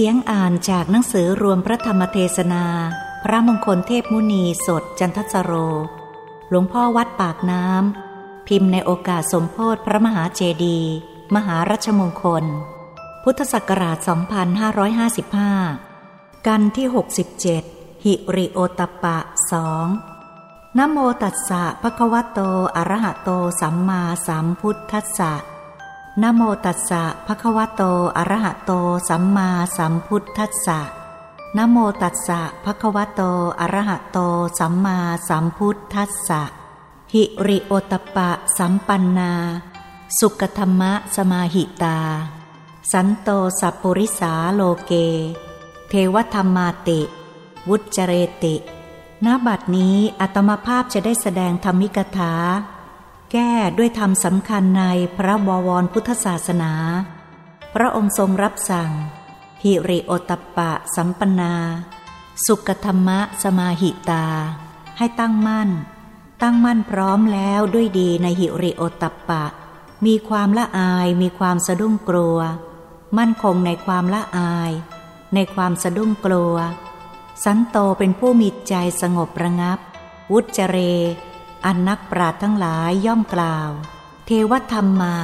สียงอ่านจากหนังสือรวมพระธรรมเทศนา พระมงคลเทพมุนีสดจันทสโร หลวงพ่อวัดปากน้ำ พิมพ์ในโอกาสสมโพธิพระมหาเจดีย์มหารัชมงคล พุทธศักราช 2555 กันที่ 67 หิริโอตปะสองนโมตัสสะภะคะวะโต อะระหะโต สัมมาสัมพุทธัสสะ นโมตัสสะภะคะวะโต อะระหะโต สัมมาสัมพุทธัสสะนโมตัสสะภะคะวะโต อะระหะโต สัมมาสัมพุทธัสสะ หิริโอตปะ สัมปันนา สุกธรรมะสมาหิตา สันโตสัพปุริสาโลเก เทวธรรมาติ วุจเรติ ณ บัดนี้อัตมภาพจะได้แสดงธรรมิกถา แก้ด้วยธรรมสำคัญในพระบวรพุทธศาสนา พระองค์ทรงรับสั่ง หิริโอตปปะสัมปนา สุกธรรมะสมาหิตา ให้ตั้งมั่น ตั้งมั่นพร้อมแล้วด้วยดีในหิริโอตปปะ มีความละอายมีความสะดุ้งกลัว มั่นคงในความละอาย ในความสะดุ้งกลัว สันโตเป็นผู้มีใจสงบระงับ วุจเร อันนักปราดทั้งหลายย่อมกล่าว เทวธรรมมา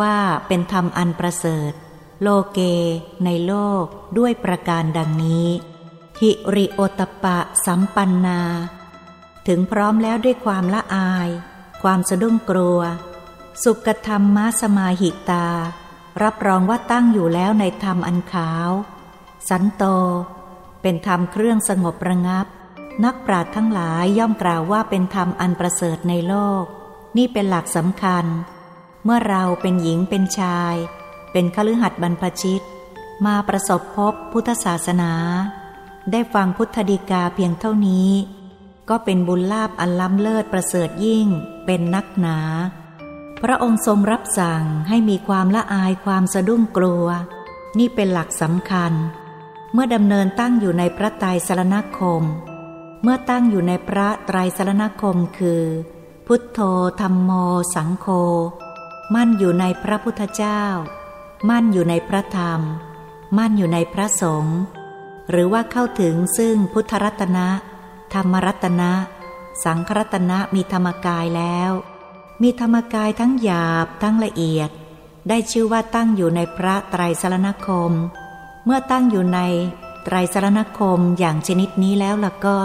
ว่าเป็นธรรมอันประเสริฐ โลเก ในโลกด้วยประการดังนี้หิริโอตปะสัมปันนา ถึงพร้อมแล้วด้วยความละอาย ความสะดุ้งกลัว สุกธรรมมาสมาหิตา รับรองว่าตั้งอยู่แล้วในธรรมอันขาว สันโต เป็นธรรมเครื่องสงบระงับ นักปราชญ์ทั้งหลายย่อมกล่าวว่าเป็นธรรมอันประเสริฐในโลก นี่เป็นหลักสำคัญ เมื่อเราเป็นหญิงเป็นชาย เป็นคฤหัสถ์บรรพชิต มาประสบพบพุทธศาสนา ได้ฟังพุทธดีกาเพียงเท่านี้ ก็เป็นบุญลาภอันล้ำเลิศประเสริฐยิ่ง เป็นนักหนา พระองค์ทรงรับสั่งให้มีความละอายความสะดุ้งกลัว นี่เป็นหลักสำคัญ เมื่อดำเนินตั้งอยู่ในพระไตรสรณคม เมื่อตั้งอยู่ในพระไตรสรณคมคือ พุทโธธรรมโม สังโฆมั่นอยู่ในพระพุทธเจ้า มั่นอยู่ในพระธรรม มั่นอยู่ในพระสงฆ์หรือว่าเข้าถึงซึ่งพุทธรัตนะ ธรรมรัตนะ สังครัตนะมีธรรมกายแล้ว มีธรรมกายทั้งหยาบทั้งละเอียด ได้ชื่อว่าตั้งอยู่ในพระไตรสรณคม เมื่อตั้งอยู่ใน ไตรสรณคมอย่างชนิดนี้แล้วล่ะก็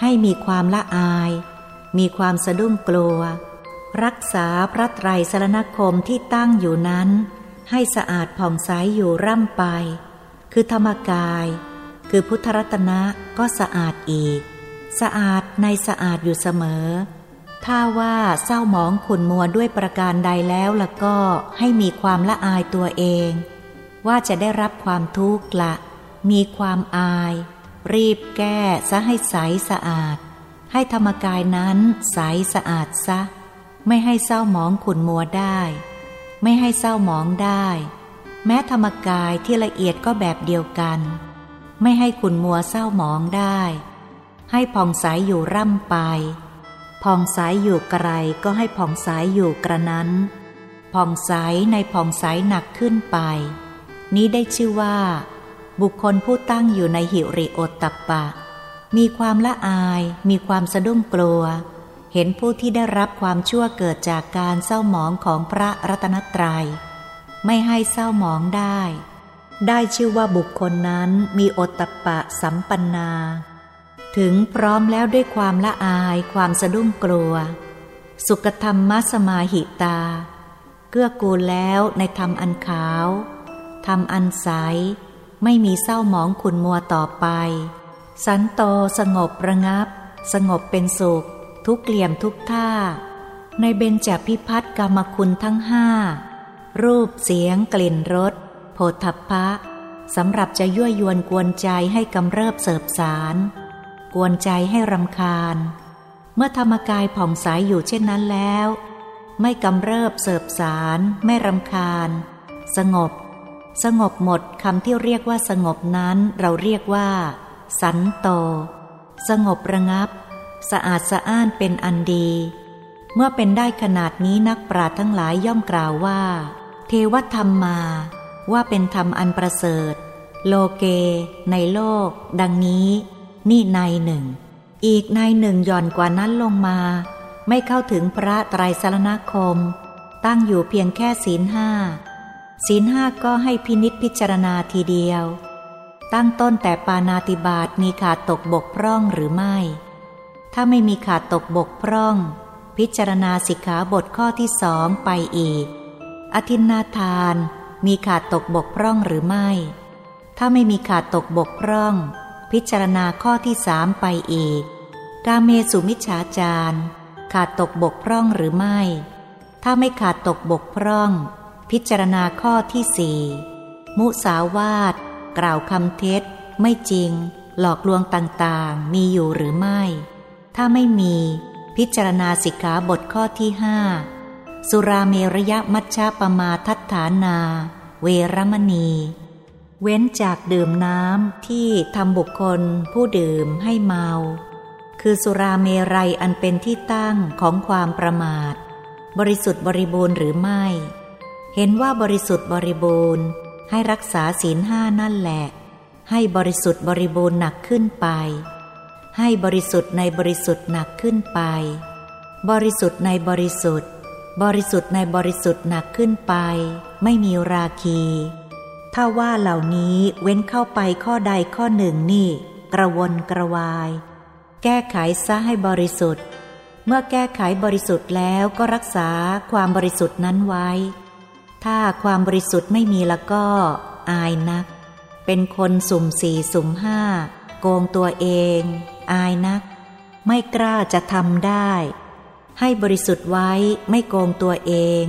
ให้มีความละอาย มีความสะดุ้งกลัว รักษาพระไตรสรณคมที่ตั้งอยู่นั้น ให้สะอาดผ่องใสยอยู่ร่ำไป คือธรรมกาย คือพุทธรัตนะก็สะอาดอีก สะอาดในสะอาดอยู่เสมอ ถ้าว่าเศร้าหมองขุนมัวด้วยประการใดแล้วล่ะก็ให้มีความละอายตัวเอง ว่าจะได้รับความทุกข์ละ มีความอาย รีบแก้ซะให้ใสสะอาด ให้ธรรมกายนั้นใสสะอาดซะ ไม่ให้เศร้าหมองขุนมัวได้ ไม่ให้เศร้าหมองได้ แม้ธรรมกายที่ละเอียดก็แบบเดียวกัน ไม่ให้ขุนมัวเศร้าหมองได้ ให้ผ่องใสอยู่ร่ำไปผ่องใสอยู่ไกลก็ให้ผ่องใสอยู่กระนั้นผ่องใสในผ่องใสหนักขึ้นไป นี้ได้ชื่อว่า บุคคลผู้ตั้งอยู่ในหิริโอตตัปปะ มีความละอาย มีความสะดุ้งกลัว เห็นผู้ที่ได้รับความชั่วเกิดจากการเศร้าหมองของพระรัตนตรยัย ไม่ให้เศร้าหมองได้ ได้ชื่อว่าบุคคลนั้นมีโอตตัปปะสัมปันนา ถึงพร้อมแล้วด้วยความละอาย ความสะดุ้งกลัว สุกธรรมมสมาหิตา เกื้อกูลแล้วในธรรมอันขาว ธรรมอันใส ไม่มีเศร้าหมองขุนมัวต่อไป สันโตสงบระงับ สงบเป็นสุข ทุกเหลี่ยมทุกท่า ในเบญจพิพัฒน์กรรมคุณทั้งห้า รูปเสียงกลิ่นรสโผฏฐัพพะสำหรับจะยั่วยวนกวนใจให้กำเริบเสบสาร กวนใจให้รำคาญ เมื่อธรรมกายผ่องใสยอยู่เช่นนั้นแล้ว ไม่กำเริบเสบสาร ไม่รำคาญ สงบ สงบหมดคำที่เรียกว่าสงบนั้น เราเรียกว่า สันโต สงบระงับ สะอาดสะอ้านเป็นอันดี เมื่อเป็นได้ขนาดนี้นักปราชญ์ทั้งหลายย่อมกล่าวว่า เทวธรรมมา ว่าเป็นธรรมอันประเสริฐ โลเก ในโลก ดังนี้ นี่ในหนึ่ง อีกในหนึ่งย่อนกว่านั้นลงมา ไม่เข้าถึงพระไตรสรณคม ตั้งอยู่เพียงแค่ศีลห้า ศีลห้าก็ให้พินิษพิจารณาทีเดียว ตั้งต้นแต่ปานาติบาตมีขาดตกบกพร่องหรือไม่ ถ้าไม่มีขาดตกบกพร่อง พิจารณาสิกขาบทข้อที่สองไปอีก อธินนาทาน มีขาดตกบกพร่องหรือไม่ ถ้าไม่มีขาดตกบกพร่อง พิจารณาข้อที่สามไปอีก กาเมสุมิชฌาจารขาดตกบกพร่องหรือไม่ ถ้าไม่ขาดตกบกพร่อง พิจารณาข้อที่สี่มุสาวาท กล่าวคำเท็จ ไม่จริง หลอกลวงต่างๆ มีอยู่หรือไม่ ถ้าไม่มี พิจารณาสิกขาบทข้อที่ห้าสุราเมรยมัชฌะปมาทัฏฐานา เวรมณี เว้นจากดื่มน้ำที่ทำบุคคลผู้ดื่มให้เมา คือสุราเมรัยอันเป็นที่ตั้งของความประมาท บริสุทธิ์บริบูรณ์หรือไม่ เห็นว่าบริสุทธิ์บริบูรณ์ ให้รักษาศีลห้านั่นแหละ ให้บริสุทธิ์บริบูรณ์หนักขึ้นไป ให้บริสุทธิ์ในบริสุทธิ์หนักขึ้นไป บริสุทธิ์ในบริสุทธิ์ บริสุทธิ์ในบริสุทธิ์หนักขึ้นไป ไม่มีราคี ถ้าว่าเหล่านี้เว้นเข้าไปข้อใดข้อหนึ่งนี่ กระวนกระวาย แก้ไขซะให้บริสุทธิ์ เมื่อแก้ไขบริสุทธิ์แล้วก็รักษาความบริสุทธิ์นั้นไว้ ถ้าความบริสุทธิ์ไม่มีแล้วก็อายนัก เป็นคนสุ่มสี่สุ่มห้าโกงตัวเอง อายนัก ไม่กล้าจะทำได้ ให้บริสุทธิ์ไว้ไม่โกงตัวเอง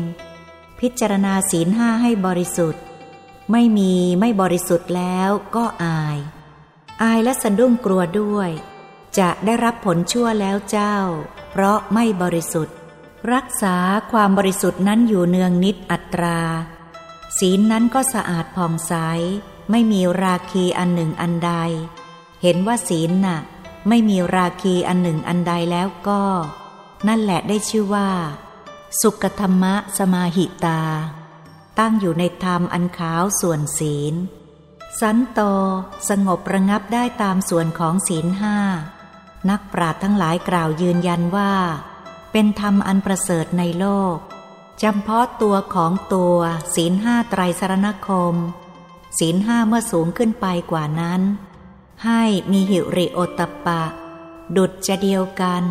พิจารณาศีลห้าให้บริสุทธิ์ ไม่มีไม่บริสุทธิ์แล้วก็อาย อายและสะดุ้งกลัวด้วย จะได้รับผลชั่วแล้วเจ้า เพราะไม่บริสุทธิ์ รักษาความบริสุทธิ์นั้นอยู่เนืองนิดอัตรา ศีลนั้นก็สะอาดผ่องใส ไม่มีราคีอันหนึ่งอันใด เห็นว่าศีลน่ะ ไม่มีราคีอันหนึ่งอันใดแล้วก็ นั่นแหละได้ชื่อว่า สุขธรรมะสมาหิตา ตั้งอยู่ในธรรมอันขาวส่วนศีล สันโตสงบระงับได้ตามส่วนของศีลห้านักปราชญ์ทั้งหลายกล่าวยืนยันว่า เป็นธรรมอันประเสริฐในโลกจำเพาะตัวของตัวศีลห้าไตรสรณคม ศีลห้าเมื่อสูงขึ้นไปกว่านั้น ให้มีหิริโอตปะ ดุดจะเดียวกัน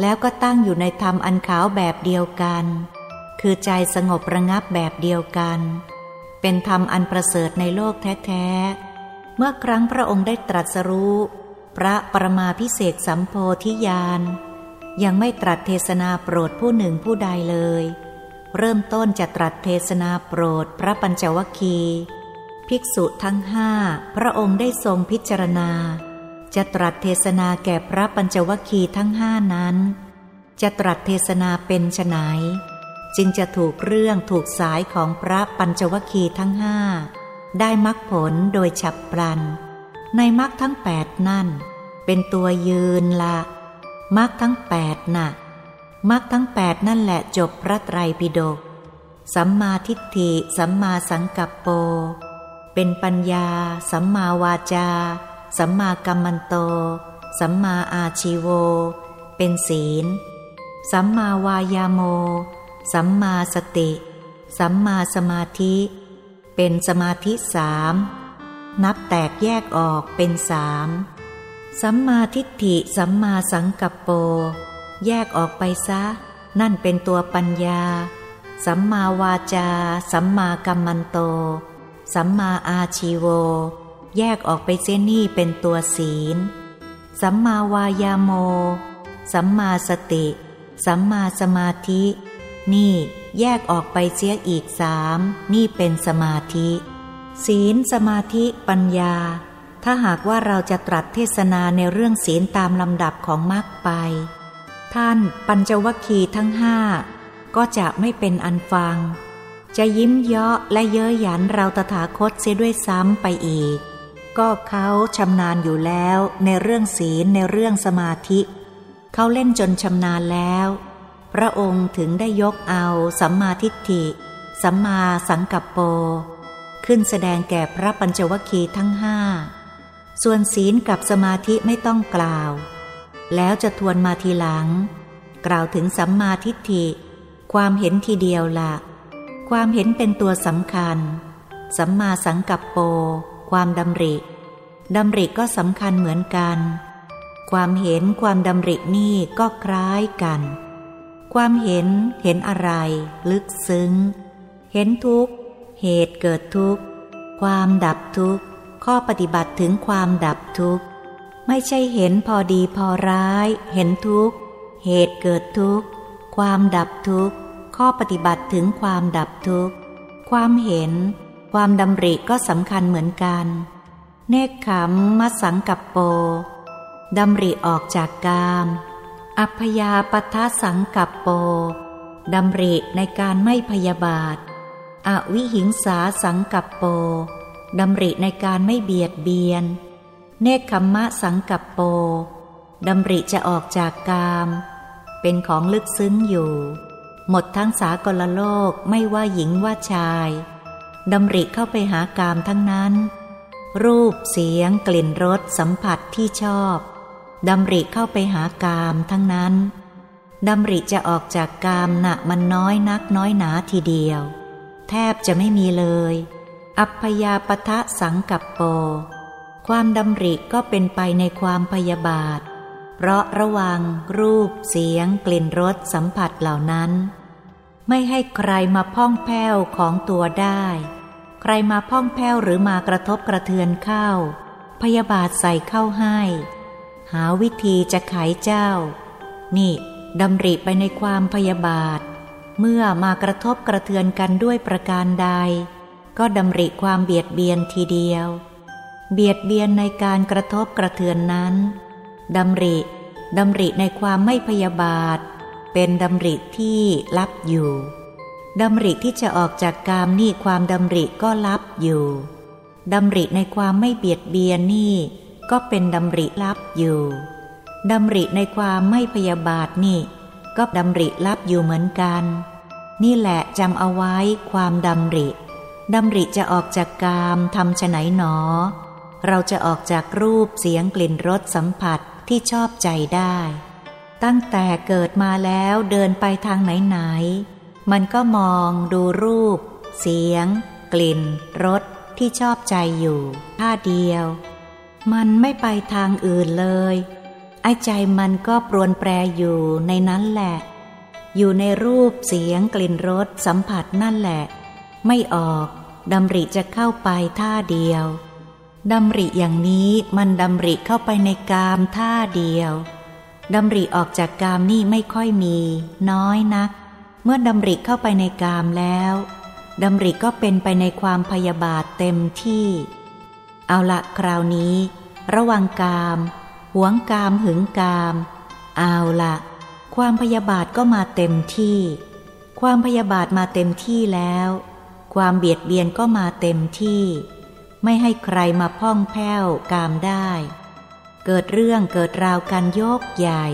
แล้วก็ตั้งอยู่ในธรรมอันขาวแบบเดียวกัน คือใจสงบระงับแบบเดียวกัน เป็นธรรมอันประเสริฐในโลกแท้ๆ เมื่อครั้งพระองค์ได้ตรัสรู้ พระปรมาพิเศษสัมโพธิญาณ ยังไม่ตรัสเทศนาโปรดผู้หนึ่งผู้ใดเลย เริ่มต้นจะตรัสเทศนาโปรดพระปัญจวคีภิกษุทั้งห้าพระองค์ได้ทรงพิจารณา จะตรัสเทศนาแก่พระปัญจวคีทั้งห้านั้น จะตรัสเทศนาเป็นไฉนจึงจะถูกเรื่องถูกสายของพระปัญจวคีทั้งห้าได้มรรคผลโดยฉับพลัน ในมรรคทั้งแปดนั่น เป็นตัวยืนละ มรรคทั้งแปดน่ะมรรคทั้งแปดนั่นแหละจบพระไตรปิฎกสัมมาทิฏฐิ สัมมาสังกัปโป เป็นปัญญา สัมมาวาจา สัมมากัมมันโต สัมมาอาชีโว เป็นศีล สัมมาวายาโม สัมมาสติ สัมมาสมาธิ เป็นสมาธิสาม นับแตกแยกออกเป็นสาม สัมมาทิฏฐิสัมมาสังกัปโป แยกออกไปซะ นั่นเป็นตัวปัญญา สัมมาวาจา สัมมากัมมันโต สัมมาอาชีโว แยกออกไปเจนี่เป็นตัวศีล สัมมาวายาโม สัมมาสติ สัมมาสมาธิ นี่แยกออกไปเสียอีกสาม นี่เป็นสมาธิ ศีลสมาธิปัญญา ถ้าหากว่าเราจะตรัสเทศนาในเรื่องศีลตามลำดับของมรรคไป ท่านปัญจวัคคีย์ทั้งห้าก็จะไม่เป็นอันฟัง จะยิ้มเยาะและเย้ยหยันเราตถาคตเสียด้วยซ้ำไปอีก ก็เขาชำนาญอยู่แล้วในเรื่องศีลในเรื่องสมาธิ เขาเล่นจนชำนาญแล้ว พระองค์ถึงได้ยกเอาสัมมาทิฏฐิ สัมมาสังกัปโป ขึ้นแสดงแก่พระปัญจวคีทั้งห้า ส่วนศีลกับสมาธิไม่ต้องกล่าว แล้วจะทวนมาทีหลัง กล่าวถึงสัมมาทิฏฐิ ความเห็นทีเดียวละ ความเห็นเป็นตัวสำคัญ สัมมาสังกัปโป ความดำริดำริก็สำคัญเหมือนกัน ความเห็นความดำรินี่ก็คล้ายกัน ความเห็นเห็นอะไร ลึกซึ้ง เห็นทุกเหตุเกิดทุกความดับทุกข ข้อปฏิบัติถึงความดับทุกข์ ไม่ใช่เห็นพอดีพอร้าย เห็นทุกข์ เหตุเกิดทุกข์ ความดับทุกข์ ข้อปฏิบัติถึงความดับทุกข์ ความเห็น ความดำริก็สำคัญเหมือนกัน เนคขมมัสังกับโปดำริออกจากกาม อัพยาปทะสังกับโปดำริในการไม่พยาบาทอวิหิงสาสังกับโป ดำริในการไม่เบียดเบียน เนคขมมะสังกับโปดำริจะออกจากกาม เป็นของลึกซึ้งอยู่ หมดทั้งสากลโลกไม่ว่าหญิงว่าชายดำริเข้าไปหากามทั้งนั้น รูปเสียงกลิ่นรสสัมผัสที่ชอบดำริเข้าไปหากามทั้งนั้นดำริจะออกจากกามหนะมันน้อยนักน้อยหนาทีเดียว แทบจะไม่มีเลย อัพยาปทะสังกับโป ความดำริก็เป็นไปในความพยาบาท เพราะระวัง รูป เสียง กลิ่นรสสัมผัสเหล่านั้น ไม่ให้ใครมาพ่องแผ้วของตัวได้ ใครมาพ่องแผ้วหรือมากระทบกระเทือนเข้า พยาบาทใส่เข้าให้ หาวิธีจะไขเจ้า นี่ดำริไปในความพยาบาท เมื่อมากระทบกระเทือนกันด้วยประการใด ก็ดำริความเบียดเบียนทีเดียว เบียดเบียนในการกระทบกระเทือนนั้นดำริดำริในความไม่พยาบาท เป็นดำริที่ลับอยู่ดำริที่จะออกจากกามนี่ความดำริก็ลับอยู่ดำริในความไม่เบียดเบียนนี่ก็เป็นดำริลับอยู่ดำริในความไม่พยาบาทนี่ ก็ดำริลับอยู่เหมือนกัน นี่แหละจำเอาไว้ความดำริ ดำริจะออกจากกามทำฉไหนหนอ เราจะออกจากรูปเสียงกลิ่นรสสัมผัสที่ชอบใจได้ ตั้งแต่เกิดมาแล้วเดินไปทางไหนไหน มันก็มองดูรูป เสียง กลิ่นรสที่ชอบใจอยู่ท่าเดียว มันไม่ไปทางอื่นเลย ไอ้ใจมันก็ปรวนแปรอยู่ในนั้นแหละ อยู่ในรูปเสียงกลิ่นรสสัมผัสนั่นแหละ ไม่ออกดำริจะเข้าไปท่าเดียวดำริอย่างนี้มันดำริเข้าไปในกามท่าเดียวดำริออกจากกามนี่ไม่ค่อยมี น้อยนัก เมื่อดำริเข้าไปในกามแล้วดำริก็เป็นไปในความพยาบาทเต็มที่ เอาละคราวนี้ ระวังกาม หวงกามหึงกาม เอาละความพยาบาทก็มาเต็มที่ ความพยาบาทมาเต็มที่แล้ว ความเบียดเบียนก็มาเต็มที่ ไม่ให้ใครมาพ่องแผ้วกามได้ เกิดเรื่องเกิดราวกันโยกใหญ่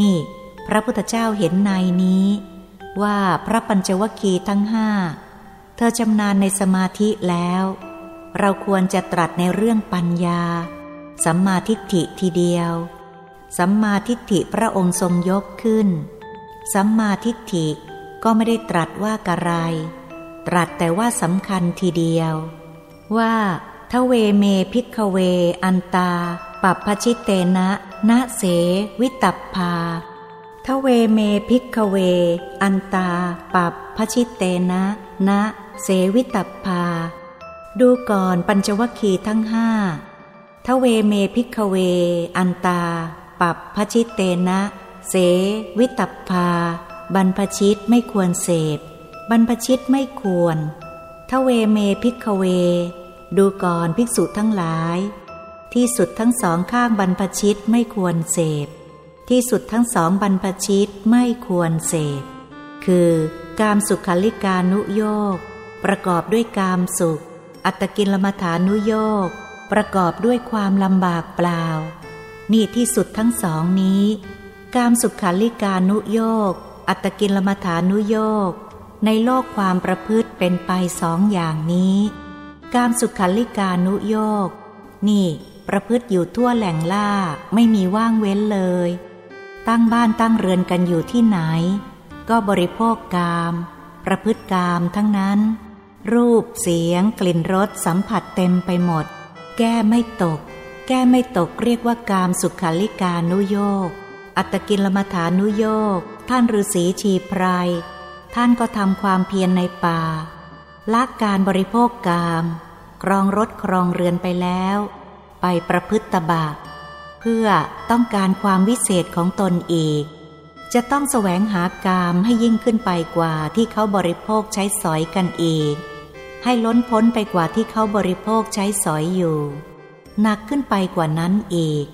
นี่ พระพุทธเจ้าเห็นในนี้ ว่าพระปัญจวัคคีย์ทั้งห้า เธอชำนาญในสมาธิแล้ว เราควรจะตรัสในเรื่องปัญญา สัมมาทิฏฐิทีเดียว สัมมาทิฏฐิพระองค์ทรงยกขึ้น สัมมาทิฏฐิก็ไม่ได้ตรัสว่ากะไร ตรัสแต่ว่าสำคัญทีเดียว ว่าทเวเม ภิกขเว อันตา ปัพพชิเตนะนะเส วิตัพพา ทเวเม ภิกขเว อันตาปัพพชิเตนะ นะ เสวิตัพพา ดูก่อนปัญจวัคคีย์ทั้งห้าทเวเม ภิกขเว อันตา ปัพพชิเตนะ เสวิตัพพา บรรพชิตไม่ควรเสพ บรรพชิตไม่ควรทเวเมพิกเว ดูก่อนภิกษุทั้งหลาย ที่สุดทั้งสองข้างบรรพชิตไม่ควรเสพ ที่สุดทั้งสองบรรพชิตไม่ควรเสพคือ กามสุขลิกานุโยกประกอบด้วยกามสุข อัตกินลมฐานุโยกประกอบด้วยความลำบากเปล่า นี่ที่สุดทั้งสองนี้ กามสุขาลิกานุโยกอัตกินลมฐานุโยกในโลกความประพฤติเป็นไปสองอย่างนี้ กามสุขาลิกานุโยกนี่ประพฤติอยู่ทั่วแหล่งล่าไม่มีว่างเว้นเลย ตั้งบ้านตั้งเรือนกันอยู่ที่ไหน ก็บริโภคกาม ประพฤติกามทั้งนั้น รูปเสียง กลิ่นรสสัมผัสเต็มไปหมด แก้ไม่ตก แก้ไม่ตกเรียกว่ากามสุขาลิกานุโยกอัตกินลมฐานุโยกท่านฤาษีชีไพรท่านก็ทำความเพียรในป่าละการบริโภคกาม ครองรถครองเรือนไปแล้ว ไปประพฤติตบะเพื่อต้องการความวิเศษของตนอีก จะต้องแสวงหากามให้ยิ่งขึ้นไปกว่าที่เขาบริโภคใช้สอยกันอีก ให้ล้นพ้นไปกว่าที่เขาบริโภคใช้สอยอยู่ หนักขึ้นไปกว่านั้นอีก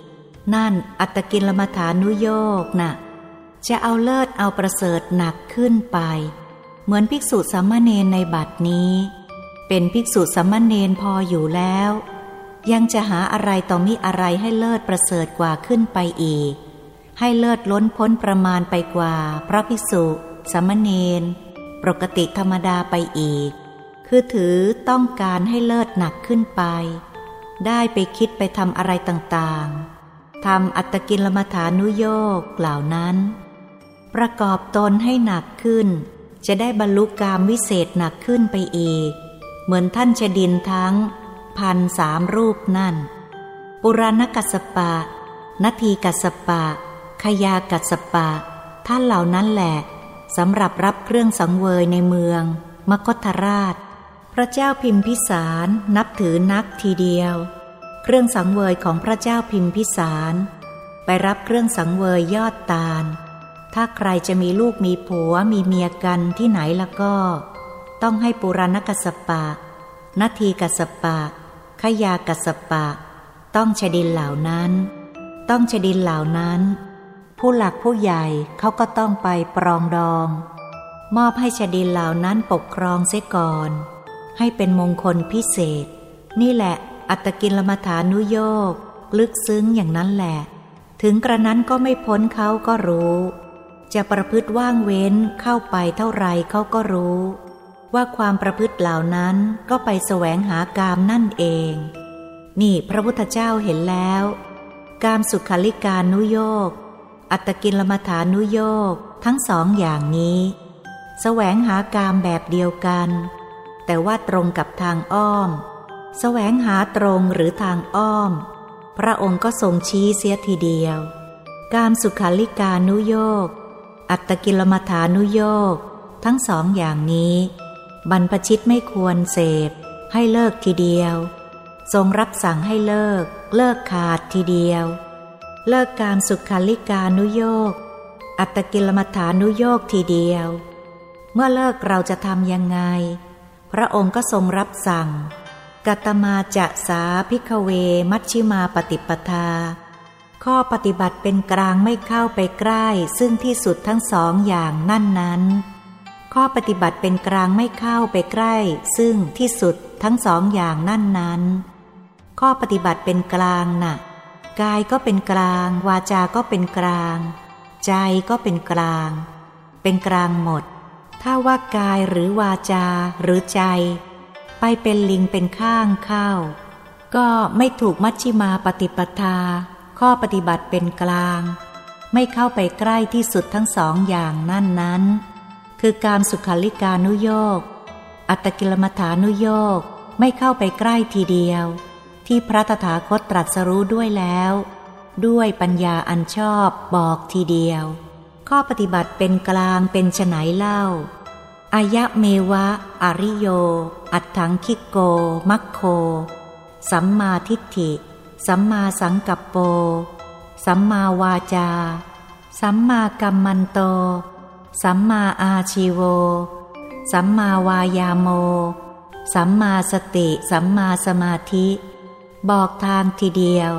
นั่นอัตกินลมฐานุโยกนะ่ะ จะเอาเลิศเอาประเสริฐหนักขึ้นไป เหมือนภิกษุสัมมาเนนในบัดนี้ เป็นภิกษุสัมมาเนนพออยู่แล้ว ยังจะหาอะไรต่อมิอะไรให้เลิศประเสริฐกว่าขึ้นไปอีก ให้เลิศล้นพ้นประมาณไปกว่า พระภิกษุสัมมาเนนปกติธรรมดาไปอีก คือถือต้องการให้เลิศหนักขึ้นไป ได้ไปคิดไปทำอะไรต่างๆทำอัตกินลมฐานุโยกเหล่านั้น ประกอบตนให้หนักขึ้น จะได้บรรลุกามวิเศษหนักขึ้นไปอีก เหมือนท่านชดินทั้ง พันสามรูปนั่น ปุราณกัสปะ นาทีกัสปะ ขยากัสปะ ท่านเหล่านั้นแหละสำหรับรับเครื่องสังเวยในเมืองมคธราช พระเจ้าพิมพิสารนับถือนักทีเดียว เครื่องสังเวยของพระเจ้าพิมพิสาร ไปรับเครื่องสังเวยยอดตาล ถ้าใครจะมีลูกมีผัวมีเมียกันที่ไหนละก็ ต้องให้ปุราณกัสปะนาทีกัสปะ ขยากัสปะ ต้องชดินเหล่านั้น ต้องชดินเหล่านั้น ผู้หลักผู้ใหญ่เขาก็ต้องไปปรองดอง มอบให้ชดินเหล่านั้นปกครองเสียก่อน ให้เป็นมงคลพิเศษ นี่แหละ อัตกินลมฐานุโยกลึกซึ้งอย่างนั้นแหละ ถึงกระนั้นก็ไม่พ้นเขาก็รู้ จะประพฤติว่างเว้นเข้าไปเท่าไรเขาก็รู้ ว่าความประพฤติเหล่านั้นก็ไปแสวงหากามนั่นเอง นี่พระพุทธเจ้าเห็นแล้ว กามสุขาลิการนุโยกอัตกินลมฐานุโยกทั้งสองอย่างนี้แสวงหากามแบบเดียวกัน แต่ว่าตรงกับทางอ้อมแสวงหาตรงหรือทางอ้อม พระองค์ก็ทรงชี้เสียทีเดียว กามสุขาลิกานุโยกอัตกิลมัฐานุโยกทั้งสองอย่างนี้ บรรพชิตไม่ควรเสพ ให้เลิกทีเดียว ทรงรับสั่งให้เลิก เลิกขาดทีเดียว เลิกการสุขาลิกานุโยกอัตกิลมัฐานุโยกทีเดียว เมื่อเลิกเราจะทำยังไง พระองค์ก็ทรงรับสั่ง กัตมาจะสาพิกเว มัชชิมาปฏิปทา ข้อปฏิบัติเป็นกลางไม่เข้าไปใกล้ ซึ่งที่สุดทั้งสองอย่างนั่นนั้น ข้อปฏิบัติเป็นกลางไม่เข้าไปใกล้ ซึ่งที่สุดทั้งสองอย่างนั่นนั้น ข้อปฏิบัติเป็นกลางนะ่ะ กายก็เป็นกลาง วาจาก็เป็นกลาง ใจก็เป็นกลาง เป็นกลางหมด ถ้าว่ากายหรือวาจาหรือใจ ไปเป็นลิงเป็นข้างเข้า ก็ไม่ถูกมัชชิมาปฏิปทา ข้อปฏิบัติเป็นกลาง ไม่เข้าไปใกล้ที่สุดทั้งสองอย่างนั่นนั้น คือการสุขาริการนุโยกอัตกิลมัฐานุโยกไม่เข้าไปใกล้ทีเดียว ที่พระตถาคตตรัสรู้ด้วยแล้ว ด้วยปัญญาอันชอบบอกทีเดียว ข้อปฏิบัติเป็นกลางเป็นฉไนเล่า อายะเมวะ อริโย อัตถังคิโก มัคโค สัมมาทิฏฐิ สัมมาสังกัปโป สัมมาวาจา สัมมากัมมันโต สัมมาอาชีโว สัมมาวายาโม สัมมาสติ สัมมาสมาธิ บอกทางทีเดียว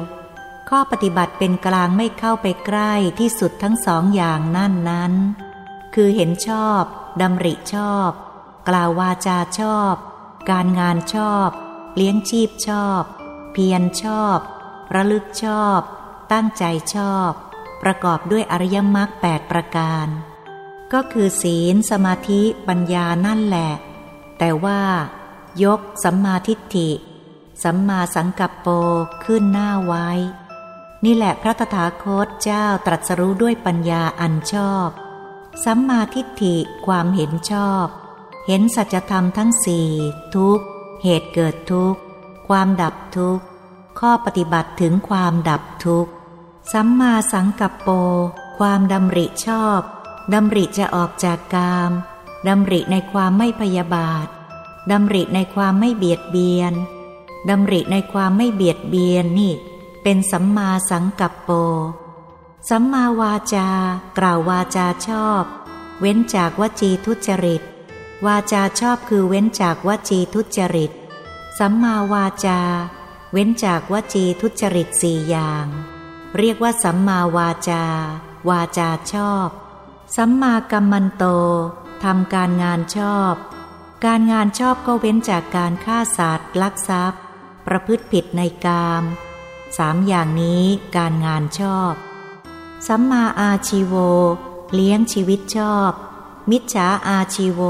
ข้อปฏิบัติเป็นกลางไม่เข้าไปใกล้ที่สุดทั้งสองอย่างนั่นนั้นคคือเห็นชอบดำริชอบ กล่าววาจาชอบ การงานชอบ เลี้ยงชีพชอบ เพียรชอบ ระลึกชอบ ตั้งใจชอบ ประกอบด้วยอริยมรรคแปดประการ ก็คือศีลสมาธิปัญญานั่นแหละ แต่ว่า ยกสัมมาทิฏฐิ สัมมาสังกัปโปขึ้นหน้าไว้ นี่แหละพระตถาคตเจ้าตรัสรู้ด้วยปัญญาอันชอบ สัมมาทิฏฐิความเห็นชอบ เห็นสัจธรรมทั้งสี่ทุกเหตุเกิดทุกความดับทุกข้อปฏิบัติถึงความดับทุกสัมมาสังกัปโป ความดำริชอบ ดำริจะออกจากกามดำริในความไม่พยาบาทดำริในความไม่เบียดเบียนดำริในความไม่เบียดเบียนนี่ เป็นสัมมาสังกัปโป สัมมาวาจา กล่าววาจาชอบ เว้นจากวจีทุจริต วาจาชอบคือเว้นจากวจีทุจริต สัมมาวาจา เว้นจากวจีทุจริตสี่อย่าง เรียกว่าสัมมาวาจา วาจาชอบ สัมมากัมมันโตทำการงานชอบ การงานชอบก็เว้นจากการฆ่าสัตว์ลักทรัพย์ ประพฤติผิดในกามสามอย่างนี้การงานชอบ สัมมาอาชีโว เลี้ยงชีวิตชอบ มิจฉาอาชีโว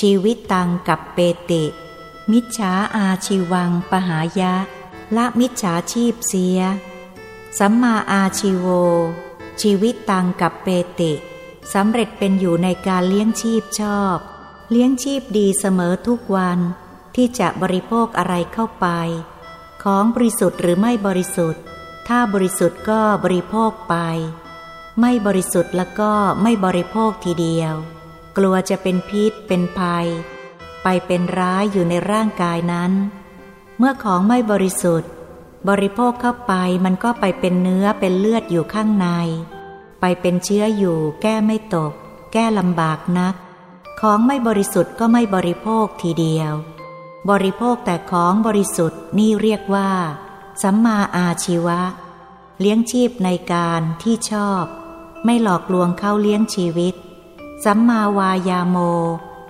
ชีวิตตังกับเปติ มิจฉาอาชีวังปหายะ ละมิจฉาชีพเสีย สัมมาอาชีโว ชีวิตตังกับเปติ สำเร็จเป็นอยู่ในการเลี้ยงชีพชอบ เลี้ยงชีพดีเสมอทุกวันที่จะบริโภคอะไรเข้าไป ของบริสุทธิ์หรือไม่บริสุทธิ์ ถ้าบริสุทธิ์ก็บริโภคไป ไม่บริสุทธิ์แล้วก็ไม่บริโภคทีเดียว กลัวจะเป็นพิษเป็นภัย ไปเป็นร้ายอยู่ในร่างกายนั้น เมื่อของไม่บริสุทธิ์ บริโภคเข้าไปมันก็ไปเป็นเนื้อเป็นเลือดอยู่ข้างใน ไปเป็นเชื้ออยู่ แก้ไม่ตก แก้ลำบากนัก ของไม่บริสุทธิ์ก็ไม่บริโภคทีเดียว บริโภคแต่ของบริสุทธิ์นี่เรียกว่า สัมมาอาชีวะ เลี้ยงชีพในการที่ชอบ ไม่หลอกลวงเข้าเลี้ยงชีวิต สัมมาวายาโม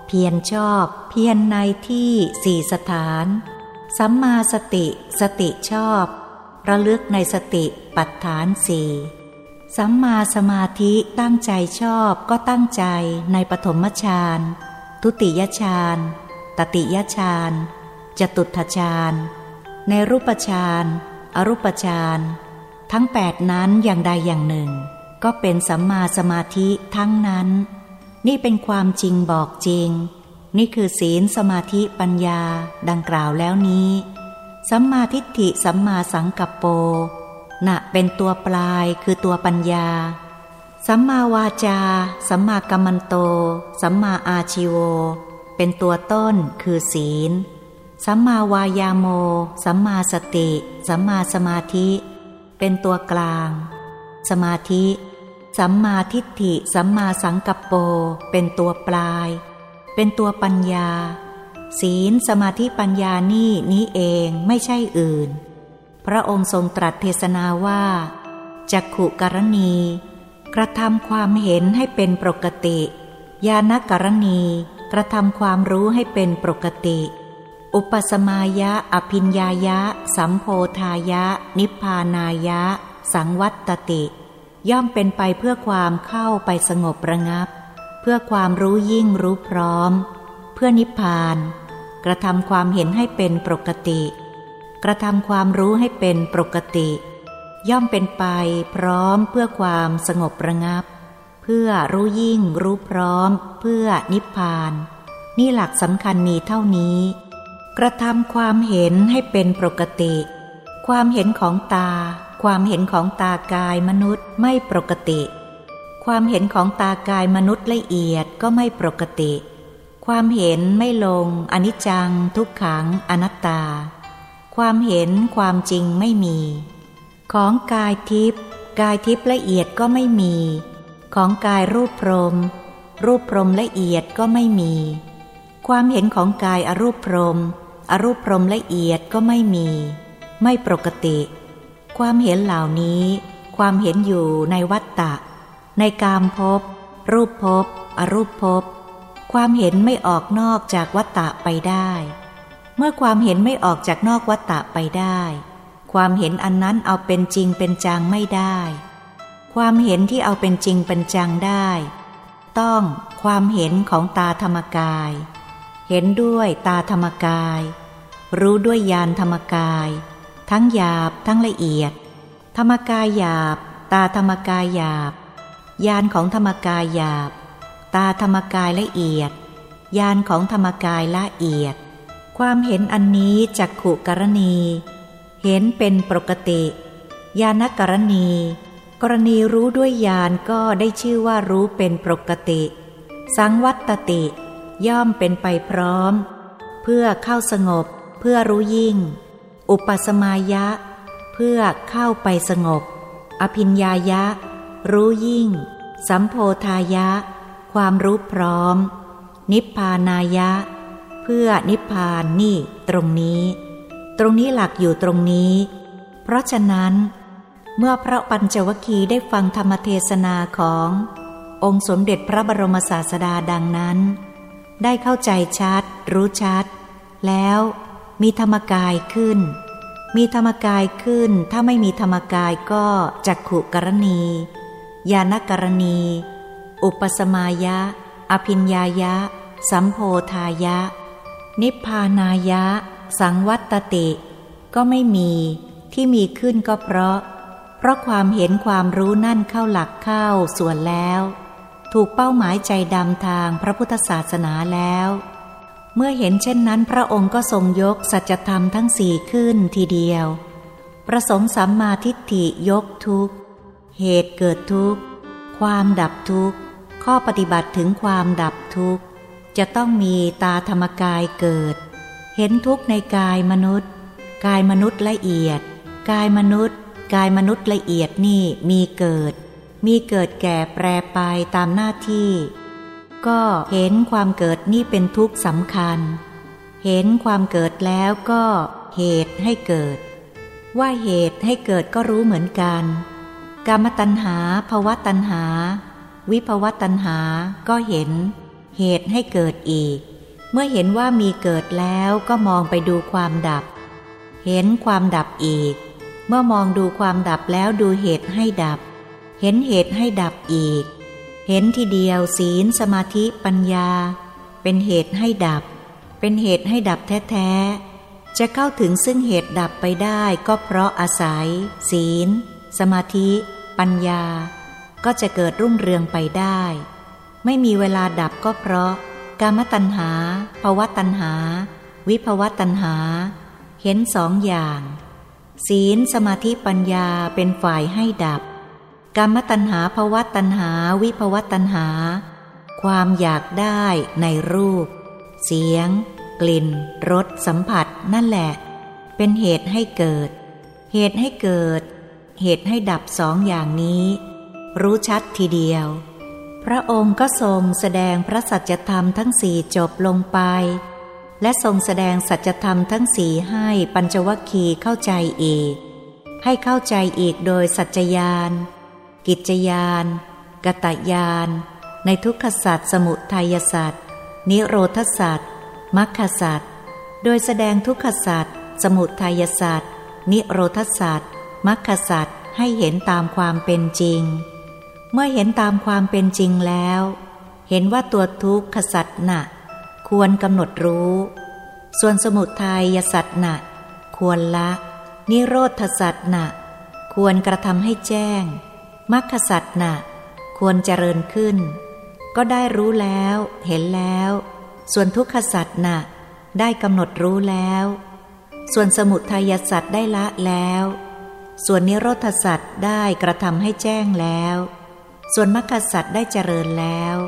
เพียรชอบ เพียรในที่สี่สถาน สัมมาสติ สติชอบ ระลึกในสติปัฏฐานสี่ สัมมาสมาธิตั้งใจชอบก็ตั้งใจในปฐมฌานทุติยฌานตติยฌานจตุทฌานในรูปฌานอรูปฌานทั้งแปดนั้นอย่างใดอย่างหนึ่ง ก็เป็นสัมมาสมาธิทั้งนั้น นี่เป็นความจริงบอกจริง นี่คือศีลสมาธิปัญญาดังกล่าวแล้วนี้ สัมมาทิฏฐิสัมมาสังกัปโป นะเป็นตัวปลายคือตัวปัญญา สัมมาวาจา สัมมากัมมันโต สัมมาอาชิโว เป็นตัวต้นคือศีล สัมมาวายาโม สัมมาสติ สัมมาสมาธิ เป็นตัวกลาง สมาธิ สัมมาทิฏฐิ สัมมาสังกัปโป เป็นตัวปลาย เป็นตัวปัญญา ศีลสมาธิปัญญานี่นี้เองไม่ใช่อื่น พระองค์ทรงตรัสเทศนาว่าจักขุกรณี กระทำความเห็นให้เป็นปกติ ญาณกรณี กระทำความรู้ให้เป็นปกติ อุปสมายะ อภิญญายะ สัมโพธายะ นิพพานายะ สังวัตติ ย่อมเป็นไปเพื่อความเข้าไปสงบระงับ เพื่อความรู้ยิ่งรู้พร้อม เพื่อนิพพาน กระทำความเห็นให้เป็นปกติ กระทำความรู้ให้เป็นปกติ ย่อมเป็นไปพร้อมเพื่อความสงบระงับ เพื่อรู้ยิ่งรู้พร้อม เพื่อนิพพาน นี่หลักสำคัญมีเท่านี้ กระทำความเห็นให้เป็นปกติ ความเห็นของตา ความเห็นของตากายมนุษย์ไม่ปกติ ความเห็นของตากายมนุษย์ละเอียดก็ไม่ปกติ ความเห็นไม่ลงอนิจจัง ทุกขังอนัตตา ความเห็นความจริงไม่มี ของกายทิพย์กายทิพย์ละเอียดก็ไม่มี ของกายรูปพรม รูปพรมละเอียดก็ไม่มี ความเห็นของกายอรูปพรม อรูปพรมละเอียดก็ไม่มี ไม่ปกติ ความเห็นเหล่านี้ ความเห็นอยู่ในวัตตะ ในกามภพรูปภพอรูปภพความเห็นไม่ออกนอกจากวัตตะไปได้ มื่อความเห็นไม่ออกจากนอกวัตตะไปได้ ความเห็นอันนั้นเอาเป็นจริงเป็นจังไม่ได้ ความเห็นที่เอาเป็นจริงเป็นจังได้ ต้องความเห็นของตาธรรมกาย เห็นด้วยตาธรรมกาย รู้ด้วยญาณธรรมกาย ทั้งหยาบทั้งละเอียด ธรรมกายหยาบ ตาธรรมกายหยาบญาณของธรรมกายหยาบ ตาธรรมกายละเอียดญาณของธรรมกายละเอียด ความเห็นอันนี้จักขุกรณี เห็นเป็นปกติ ญาณกรณี กรณีรู้ด้วยญาณก็ได้ชื่อว่ารู้เป็นปกติ สังวัตติ ย่อมเป็นไปพร้อม เพื่อเข้าสงบ เพื่อรู้ยิ่ง อุปสมายะ เพื่อเข้าไปสงบ อภิญญายะ รู้ยิ่ง สัมโพธายะ ความรู้พร้อม นิพพานายะ เพื่อนิพพานนี่ตรงนี้ ตรงนี้หลักอยู่ตรงนี้ เพราะฉะนั้น เมื่อพระปัญจวคีได้ฟังธรรมเทศนาของ องค์สมเด็จพระบรมศาสดาดังนั้น ได้เข้าใจชัด รู้ชัด แล้วมีธรรมกายขึ้น มีธรรมกายขึ้น ถ้าไม่มีธรรมกายก็จักขุกรณี ญาณกรณี อุปสมายะ อภิญญายะ สัมโพธายะ นิพพานายะ สังวัตติ ก็ไม่มีที่มีขึ้นก็เพราะ เพราะความเห็นความรู้นั่นเข้าหลักเข้าส่วนแล้ว ถูกเป้าหมายใจดำทางพระพุทธศาสนาแล้ว เมื่อเห็นเช่นนั้น พระองค์ก็ทรงยกสัจธรรมทั้งสี่ขึ้นทีเดียว ประสงค์สัมมาทิฏฐิยกทุกเหตุเกิดทุกความดับทุกข์ข้อปฏิบัติถึงความดับทุกข์ จะต้องมีตาธรรมกายเกิด เห็นทุกข์ในกายมนุษย์ กายมนุษย์ละเอียด กายมนุษย์ กายมนุษย์ละเอียดนี่มีเกิด มีเกิดแก่แปรไปตามหน้าที่ ก็เห็นความเกิดนี่เป็นทุกข์สำคัญ เห็นความเกิดแล้วก็เหตุให้เกิด ว่าเหตุให้เกิดก็รู้เหมือนกันกรรมตัณหาภวะตัณหา วิภวะตัณหาก็เห็น เหตุให้เกิดอีก เมื่อเห็นว่ามีเกิดแล้วก็มองไปดูความดับ เห็นความดับอีก เมื่อมองดูความดับแล้วดูเหตุให้ดับ เห็นเหตุให้ดับอีก เห็นทีเดียวศีลสมาธิปัญญา เป็นเหตุให้ดับ เป็นเหตุให้ดับแท้ๆ จะเข้าถึงซึ่งเหตุดับไปได้ก็เพราะอาศัย ศีล สมาธิ ปัญญา ก็จะเกิดรุ่งเรืองไปได้ ไม่มีเวลาดับก็เพราะ กามตัณหาภาวะตัณหา วิภวะตัณหา เห็นสองอย่าง ศีลสมาธิปัญญาเป็นฝ่ายให้ดับ กามตัณหาภวะตัณหา วิภวะตัณหา ความอยากได้ในรูป เสียง กลิ่นรสสัมผัสนั่นแหละ เป็นเหตุให้เกิด เหตุให้เกิด เหตุให้ดับสองอย่างนี้ รู้ชัดทีเดียว พระองค์ก็ทรงแสดงพระสัจธรรมทั้งสี่จบลงไป และทรงแสดงสัจธรรมทั้งสี่ให้ปัญจวัคคีย์เข้าใจอีก ให้เข้าใจอีกโดยสัจจยาน กิจยาน กตยาน ในทุกขสัตว์สมุทัยสัตว์นิโรธสัตว์มรรคสัตว์โดยแสดงทุกขสัตว์สมุทัยสัตว์นิโรธสัตว์มรรคสัตว์ให้เห็นตามความเป็นจริง เมื่อเห็นตามความเป็นจริงแล้ว เห็นว่าตัวทุกขสัตว์น่ะ ควรกำหนดรู้ ส่วนสมุทัยสัตว์น่ะ ควรละ นิโรธสัตว์น่ะ ควรกระทำให้แจ้งมรรคสัตว์น่ะ ควรเจริญขึ้น ก็ได้รู้แล้ว เห็นแล้ว ส่วนทุกขสัตว์น่ะ ได้กำหนดรู้แล้ว ส่วนสมุทัยสัตว์ได้ละแล้ว ส่วนนิโรธสัตว์ได้กระทำให้แจ้งแล้ว ส่วนมรรคสัตว์ได้เจริญแล้ว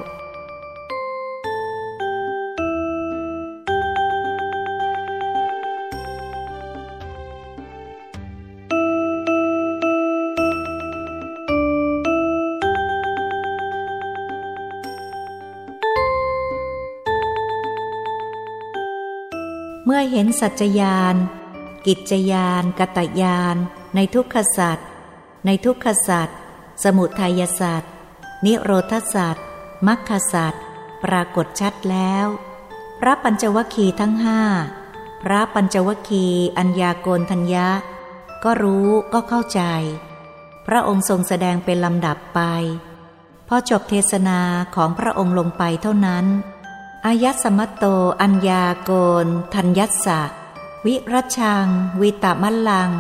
เมื่อเห็นสัจจยาน กิจยานกตยานในทุกขสัตว์ในทุกขสัตว์ สมุทัยศาสตว์นิโรธศาสตว์มัคคสัตว์ปรากฏชัดแล้ว พระปัญจวคีทั้งห้าพระปัญจวคีอัญญาโกนทัญญะ ก็รู้ก็เข้าใจ พระองค์ทรงแสดงเป็นลำดับไป พอจบเทศนาของพระองค์ลงไปเท่านั้นอายัสมัตโต อัญญาโกน ทัญยัสสะ วิรชัง วิตามัลลัง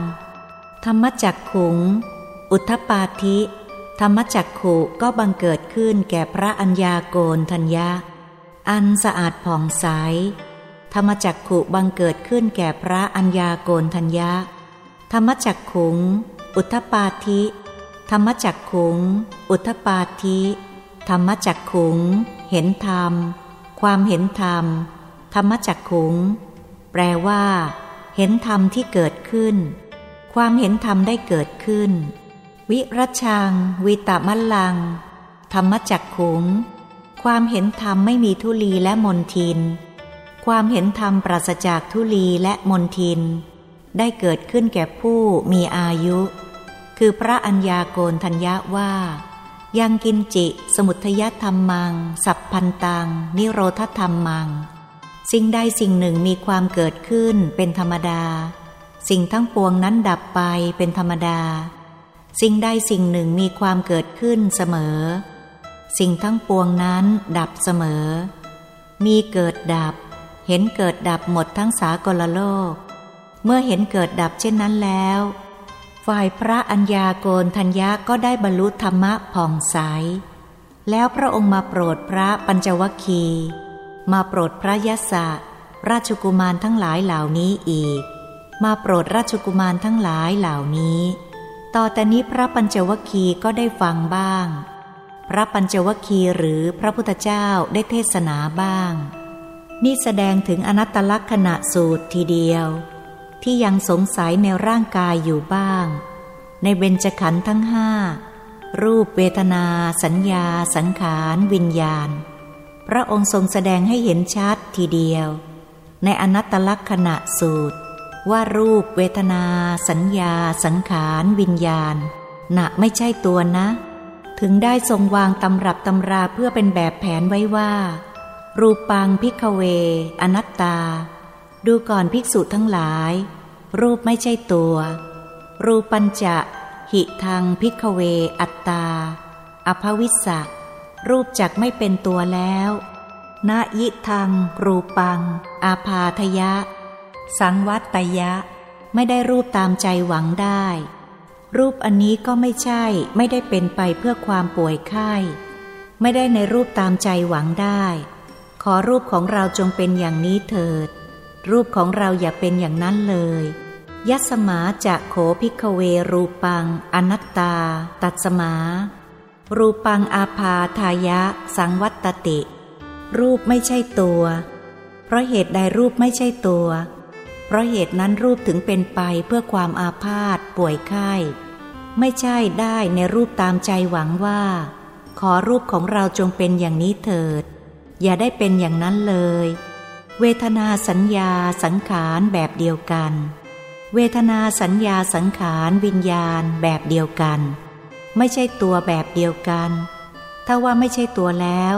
ธรรมจักขุง อุทธปาธิ ธรรมจักขุก็บังเกิดขึ้นแก่พระอัญญาโกนทัญญะอันสะอาดผ่องใส ธรรมจักขุบังเกิดขึ้นแก่พระอัญญาโกนทัญญะธรรมจักขุง อุทธปาธิ ธรรมจักขุง อุทธปาธิ ธรรมจักขุง เห็นธรรม ความเห็นธรรม ธรรมจักขุง แปลว่า เห็นธรรมที่เกิดขึ้น ความเห็นธรรมได้เกิดขึ้น วิรัชังวิตามัลลัง ธรรมจักขุง ความเห็นธรรมไม่มีทุลีและมนทิน ความเห็นธรรมปราศจากทุลีและมนทิน ได้เกิดขึ้นแก่ผู้มีอายุ คือพระัญญาโกนทัญญาว่า ยังกินจิ สมุทยธรรมมัง สัพพันตัง นิโรธธรรมมัง สิ่งใดสิ่งหนึ่งมีความเกิดขึ้นเป็นธรรมดา สิ่งทั้งปวงนั้นดับไปเป็นธรรมดา สิ่งใดสิ่งหนึ่งมีความเกิดขึ้นเสมอ สิ่งทั้งปวงนั้นดับเสมอ มีเกิดดับ เห็นเกิดดับหมดทั้งสากลโลก เมื่อเห็นเกิดดับเช่นนั้นแล้ว ฝ่ายพระอัญญาโกนทัญญาก็ได้บรรลุธรรมะผ่องใส แล้วพระองค์มาโปรดพระปัญจวัคคี มาโปรดพระยศะราชกุมารทั้งหลายเหล่านี้อีก มาโปรดราชกุมารทั้งหลายเหล่านี้ ต่อแต่นี้พระปัญจวคีก็ได้ฟังบ้าง พระปัญจวคีหรือพระพุทธเจ้าได้เทศนาบ้าง นี่แสดงถึงอนัตตลักษณะสูตรทีเดียว ที่ยังสงสัยในร่างกายอยู่บ้าง ในเบญจขันธ์ทั้งห้ารูปเวทนา สัญญา สังขาร วิญญาณ พระองค์ทรงแสดงให้เห็นชัดทีเดียว ในอนัตตลักษณะสูตร ว่ารูปเวทนา สัญญา สังขารวิญญาณหนะไม่ใช่ตัวนะ ถึงได้ทรงวางตำรับตำราเพื่อเป็นแบบแผนไว้ว่า รูปังพิกเว อนัตตา ดูก่อนภิกษุทั้งหลาย รูปไม่ใช่ตัว รูปัญจะ หิทางพิกเว อัตตา อภวิสะรูปจักไม่เป็นตัวแล้วนายิทังรูปัง อาพาทยะ สังวัตตยะ ไม่ได้รูปตามใจหวังได้ รูปอันนี้ก็ไม่ใช่ ไม่ได้เป็นไปเพื่อความป่วยไข้ ไม่ได้ในรูปตามใจหวังได้ ขอรูปของเราจงเป็นอย่างนี้เถิด รูปของเราอย่าเป็นอย่างนั้นเลยยัสมาจะโขพิกเวรูปัง อนัตตา ตัดสมา รูปังอาภาทายะ สังวัตติ รูปไม่ใช่ตัว เพราะเหตุใดรูปไม่ใช่ตัว ราะเหตุนั้นรูปถึงเป็นไปเพื่อความอาพาธป่วยไข้ ไม่ใช่ได้ในรูปตามใจหวังว่า ขอรูปของเราจงเป็นอย่างนี้เถิด อย่าได้เป็นอย่างนั้นเลย เวทนาสัญญาสังขารแบบเดียวกัน เวทนาสัญญาสังขารวิญญาณแบบเดียวกัน ไม่ใช่ตัวแบบเดียวกัน ถ้าว่าไม่ใช่ตัวแล้ว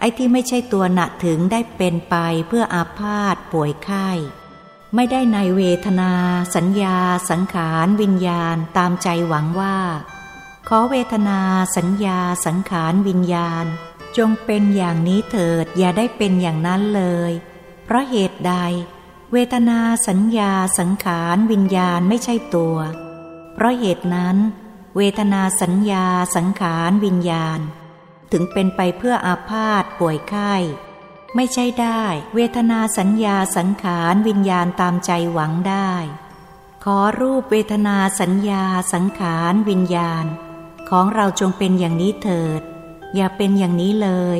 ไอ้ที่ไม่ใช่ตัวหนักถึงได้เป็นไปเพื่ออาพาธป่วยไข้ ไม่ได้ในเวทนา สัญญา สังขารวิญญาณตามใจหวังว่า ขอเวทนา สัญญา สังขารวิญญาณ จงเป็นอย่างนี้เถิดอย่าได้เป็นอย่างนั้นเลย เพราะเหตุใด เวทนาสัญญา สังขารวิญญาณไม่ใช่ตัว เพราะเหตุนั้น เวทนาสัญญา สังขารวิญญาณ ถึงเป็นไปเพื่ออาพาธป่วยไข้ ไม่ใช่ได้ เวทนาสัญญาสังขารวิญญาณตามใจหวังได้ ขอรูปเวทนาสัญญาสังขารวิญญาณ ของเราจงเป็นอย่างนี้เถิด อย่าเป็นอย่างนี้เลย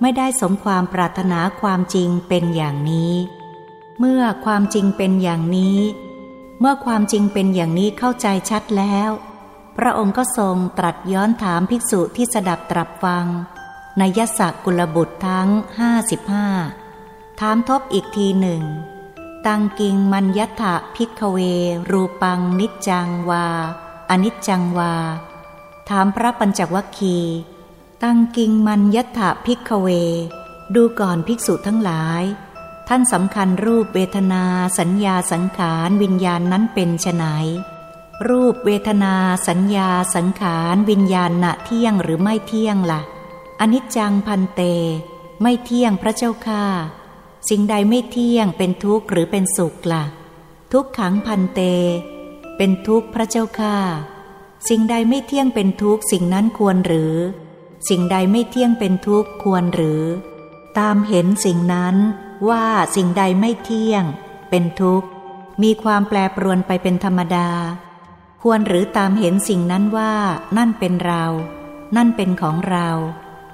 ไม่ได้สมความปรารถนาความจริงเป็นอย่างนี้ เมื่อความจริงเป็นอย่างนี้ เมื่อความจริงเป็นอย่างนี้เข้าใจชัดแล้ว พระองค์ก็ทรงตรัสย้อนถามภิกษุที่สดับตรับฟัง นยศกุลบุตรทั้งห้าสิบห้าถามทบอีกทีหนึ่ง ตังกิงมัญยัตะพิกเว รูปังนิจจังวา อนิจจังวา ถามพระปัญจวัคคี ตั้งกิงมันยัตถะพิกเว ดูก่อนภิกษุทั้งหลาย ท่านสำคัญรูปเวทนาสัญญาสังขารวิญญาณนนั้นเป็นไฉนรูปเวทนาสัญญาสังขารวิญญาณณะเที่ยงหรือไม่เที่ยงละ่ะ อนิจจังพันเต ไม่เที่ยงพระเจ้าค่าสิ่งใดไม่เที่ยงเป็นทุกข์หรือเป็นสุขละ่ะ ทุกขังพันเต เป็นทุกข์พระเจ้าค่าสิ่งใดไม่เที่ยงเป็นทุกข์สิ่งนั้นควรหรือ สิ่งใดไม่เที่ยงเป็นทุกข์ควรหรือ ตามเห็นสิ่งนั้นว่าสิ่งใดไม่เที่ยง เป็นทุกข์ มีความแปรปรวนไปเป็นธรรมดา ควรหรือตามเห็นสิ่งนั้นว่า นั่นเป็นเรา นั่นเป็นของเรา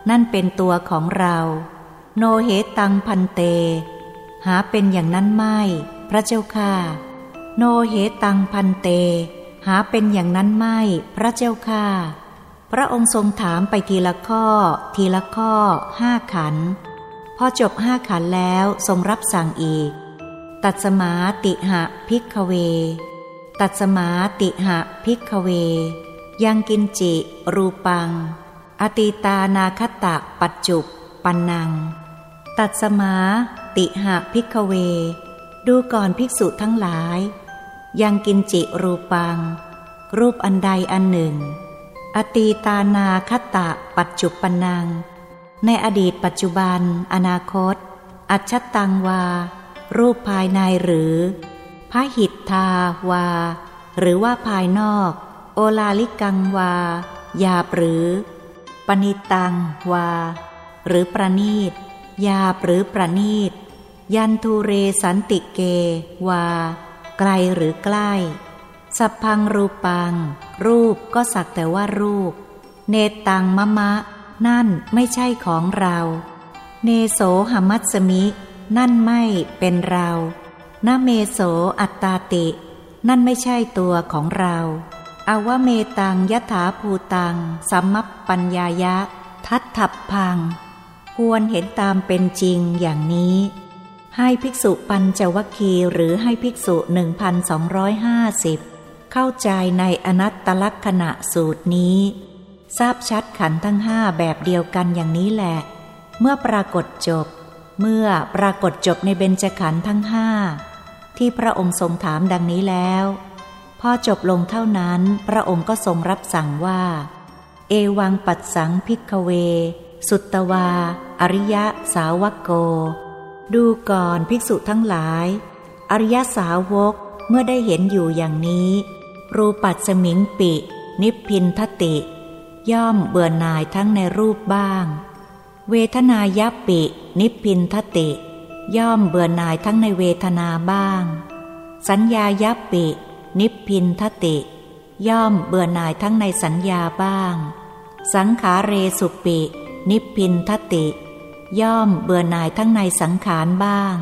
นั่นเป็นตัวของเรา โนเหตังพันเต หาเป็นอย่างนั้นไม่ พระเจ้าค่ะ โนเหตังพันเต หาเป็นอย่างนั้นไม่ พระเจ้าค่ะ พระองค์ทรงถามไปทีละข้อ ทีละข้อห้าขัน พอจบห้าขันแล้วทรงรับสั่งอีก ตัดสมาติหะพิกเว ตัดสมาติหะพิกเว ยังกินจิ รูปัง อติตานาค ตะปัจจุปปันนัง ตัดสมาติหะพิกเว ดูก่อนภิกษุทั้งหลาย ยังกินจิรูปัง รูปอันใดอันหนึ่ง อตีตานาคตะปัจจุปนัง ในอดีตปัจจุบัน อนาคต อัจฉตังวา รูปภายในหรือพระหิตทาวา หรือว่าภายนอก โอลาลิกังวายาหรือ ณิตัง วา หรือประนีตยาหรือประนีตยันทูเรสันติเก วา ไกลหรือใกล้ สัพพังรูปัง รูปก็สักแต่ว่ารูป เนตังมะมะ นั่นไม่ใช่ของเรา เนโสหมัตสมิ นั่นไม่เป็นเรานาเมโสอัตตาติ นั่นไม่ใช่ตัวของเรา อาวเมตังยถาภูตัง สัมมปัญญายะ ทัตถับพัง ควรเห็นตามเป็นจริงอย่างนี้ ให้ภิกษุปัญจวัคคีหรือให้ภิกษุ1,250เข้าใจในอนัตตลักษณะสูตรนี้ ทราบชัดขันทั้งห้าแบบเดียวกันอย่างนี้แหละ เมื่อปรากฏจบ เมื่อปรากฏจบในเบญจขันธ์ทั้งห้าที่พระองค์ทรงถามดังนี้แล้ว พอจบลงเท่านั้น พระองค์ก็ทรงรับสั่งว่า เอวังปัดสังพิกเว สุตตวา อริยะสาวกโก ดูก่อนภิกษุทั้งหลาย อริยสาวกเมื่อได้เห็นอยู่อย่างนี้ รูปัดสมิงปิ นิพพินทติ ย่อมเบื่อหน่ายทั้งในรูปบ้าง เวทนายปิ นิพพินทติ ย่อมเบื่อหน่ายทั้งในเวทนาบ้าง สัญญายปิ นิพพินทติ ย่อมเบื่อหน่ายทั้งในสัญญาบ้าง สังขาเรสุปิ นิพพินทติ ย่อมเบื่อหน่ายทั้งในสังขารบ้าง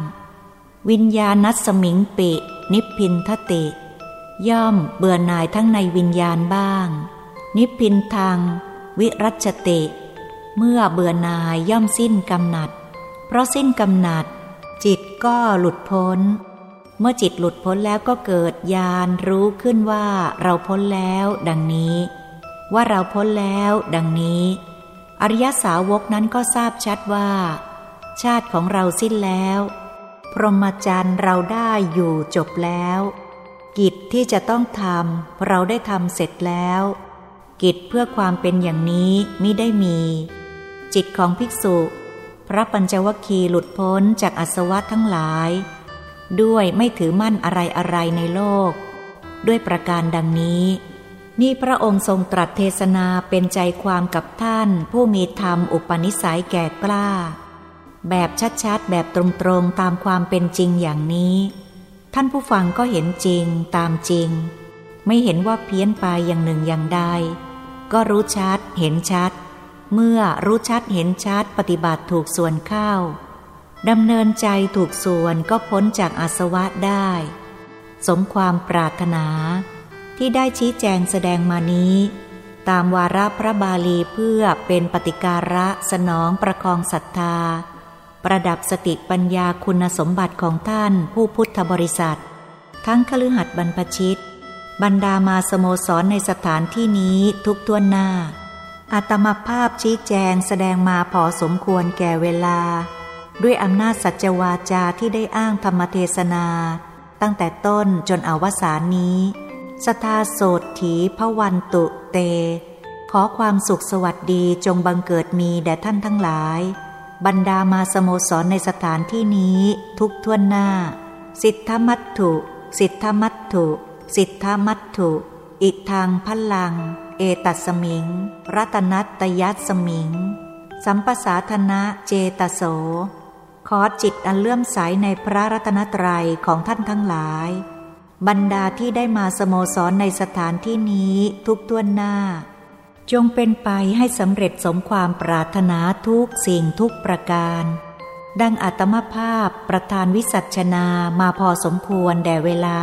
วิญญาณัสมิงปิ นิพพินทติ ย่อมเบื่อหน่ายทั้งในวิญญาณบ้าง นิพพินทางวิรัชติ เมื่อเบื่อหน่ายย่อมสิ้นกำหนัด เพราะสิ้นกำหนัด จิตก็หลุดพ้น เมื่อจิตหลุดพ้นแล้วก็เกิดญาณรู้ขึ้นว่าเราพ้นแล้ว ดังนี้ ว่าเราพ้นแล้ว ดังนี้ อริยสาวกนั้นก็ทราบชัดว่า ชาติของเราสิ้นแล้ว พรหมจรรย์เราได้อยู่จบแล้ว กิจที่จะต้องทำเราได้ทำเสร็จแล้ว กิจเพื่อความเป็นอย่างนี้มิได้มี จิตของภิกษุ พระปัญจวคีหลุดพ้นจากอสวะทั้งหลาย ด้วยไม่ถือมั่นอะไรอะไรในโลก ด้วยประการดังนี้ นี่พระองค์ทรงตรัสเทศนาเป็นใจความกับท่าน ผู้มีธรรมอุปนิสัยแก่กล้า แบบชัดๆ แบบตรงๆตามความเป็นจริงอย่างนี้ ท่านผู้ฟังก็เห็นจริงตามจริง ไม่เห็นว่าเพี้ยนไปอย่างหนึ่งอย่างใดก็รู้ชัดเห็นชัด เมื่อรู้ชัดเห็นชัดปฏิบัติถูกส่วนเข้า ดำเนินใจถูกส่วนก็พ้นจากอาสวะได้ สมความปรารถนาที่ได้ชี้แจงแสดงมานี้ ตามวาระพระบาลีเพื่อเป็นปฏิการะสนองประคองศรัทธา ประดับสติปัญญาคุณสมบัติของท่านผู้พุทธบริษัท ทั้งคฤหัสถ์บรรพชิต บรรดามาสโมสรในสถานที่นี้ทุกตัวหน้าอาตมาภาพชี้แจงแสดงมาพอสมควรแก่เวลา ด้วยอำนาจสัจวาจาที่ได้อ้างธรรมเทศนา ตั้งแต่ต้นจนอวสานนี้สทาโสถีพวันตุเต ขอความสุขสวัสดีจงบังเกิดมีแด่ท่านทั้งหลาย บรรดามาสโมสรในสถานที่นี้ทุกท่วนหน้า สิทธมัตถุ สิทธมัตถุ สิทธมัตถุ อิทางพลัง เอตัสมิง รัตนัตยัสมิง สัมปสาธนะเจตโส ขอจิตอันเลื่อมใสในพระรัตนตรัยของท่านทั้งหลาย บรรดาที่ได้มาสโมสรในสถานที่นี้ทุกต้วนหน้า จงเป็นไปให้สำเร็จสมความปรารถนาทุกสิ่งทุกประการ ดังอัตมภาพประธานวิสัชนามาพอสมควรแด่เวลา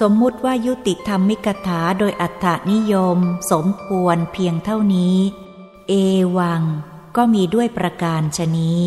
สมมุติว่ายุติธรรมมิกถาโดยอัตถนิยม สมควรเพียงเท่านี้ เอวังก็มีด้วยประการชนี้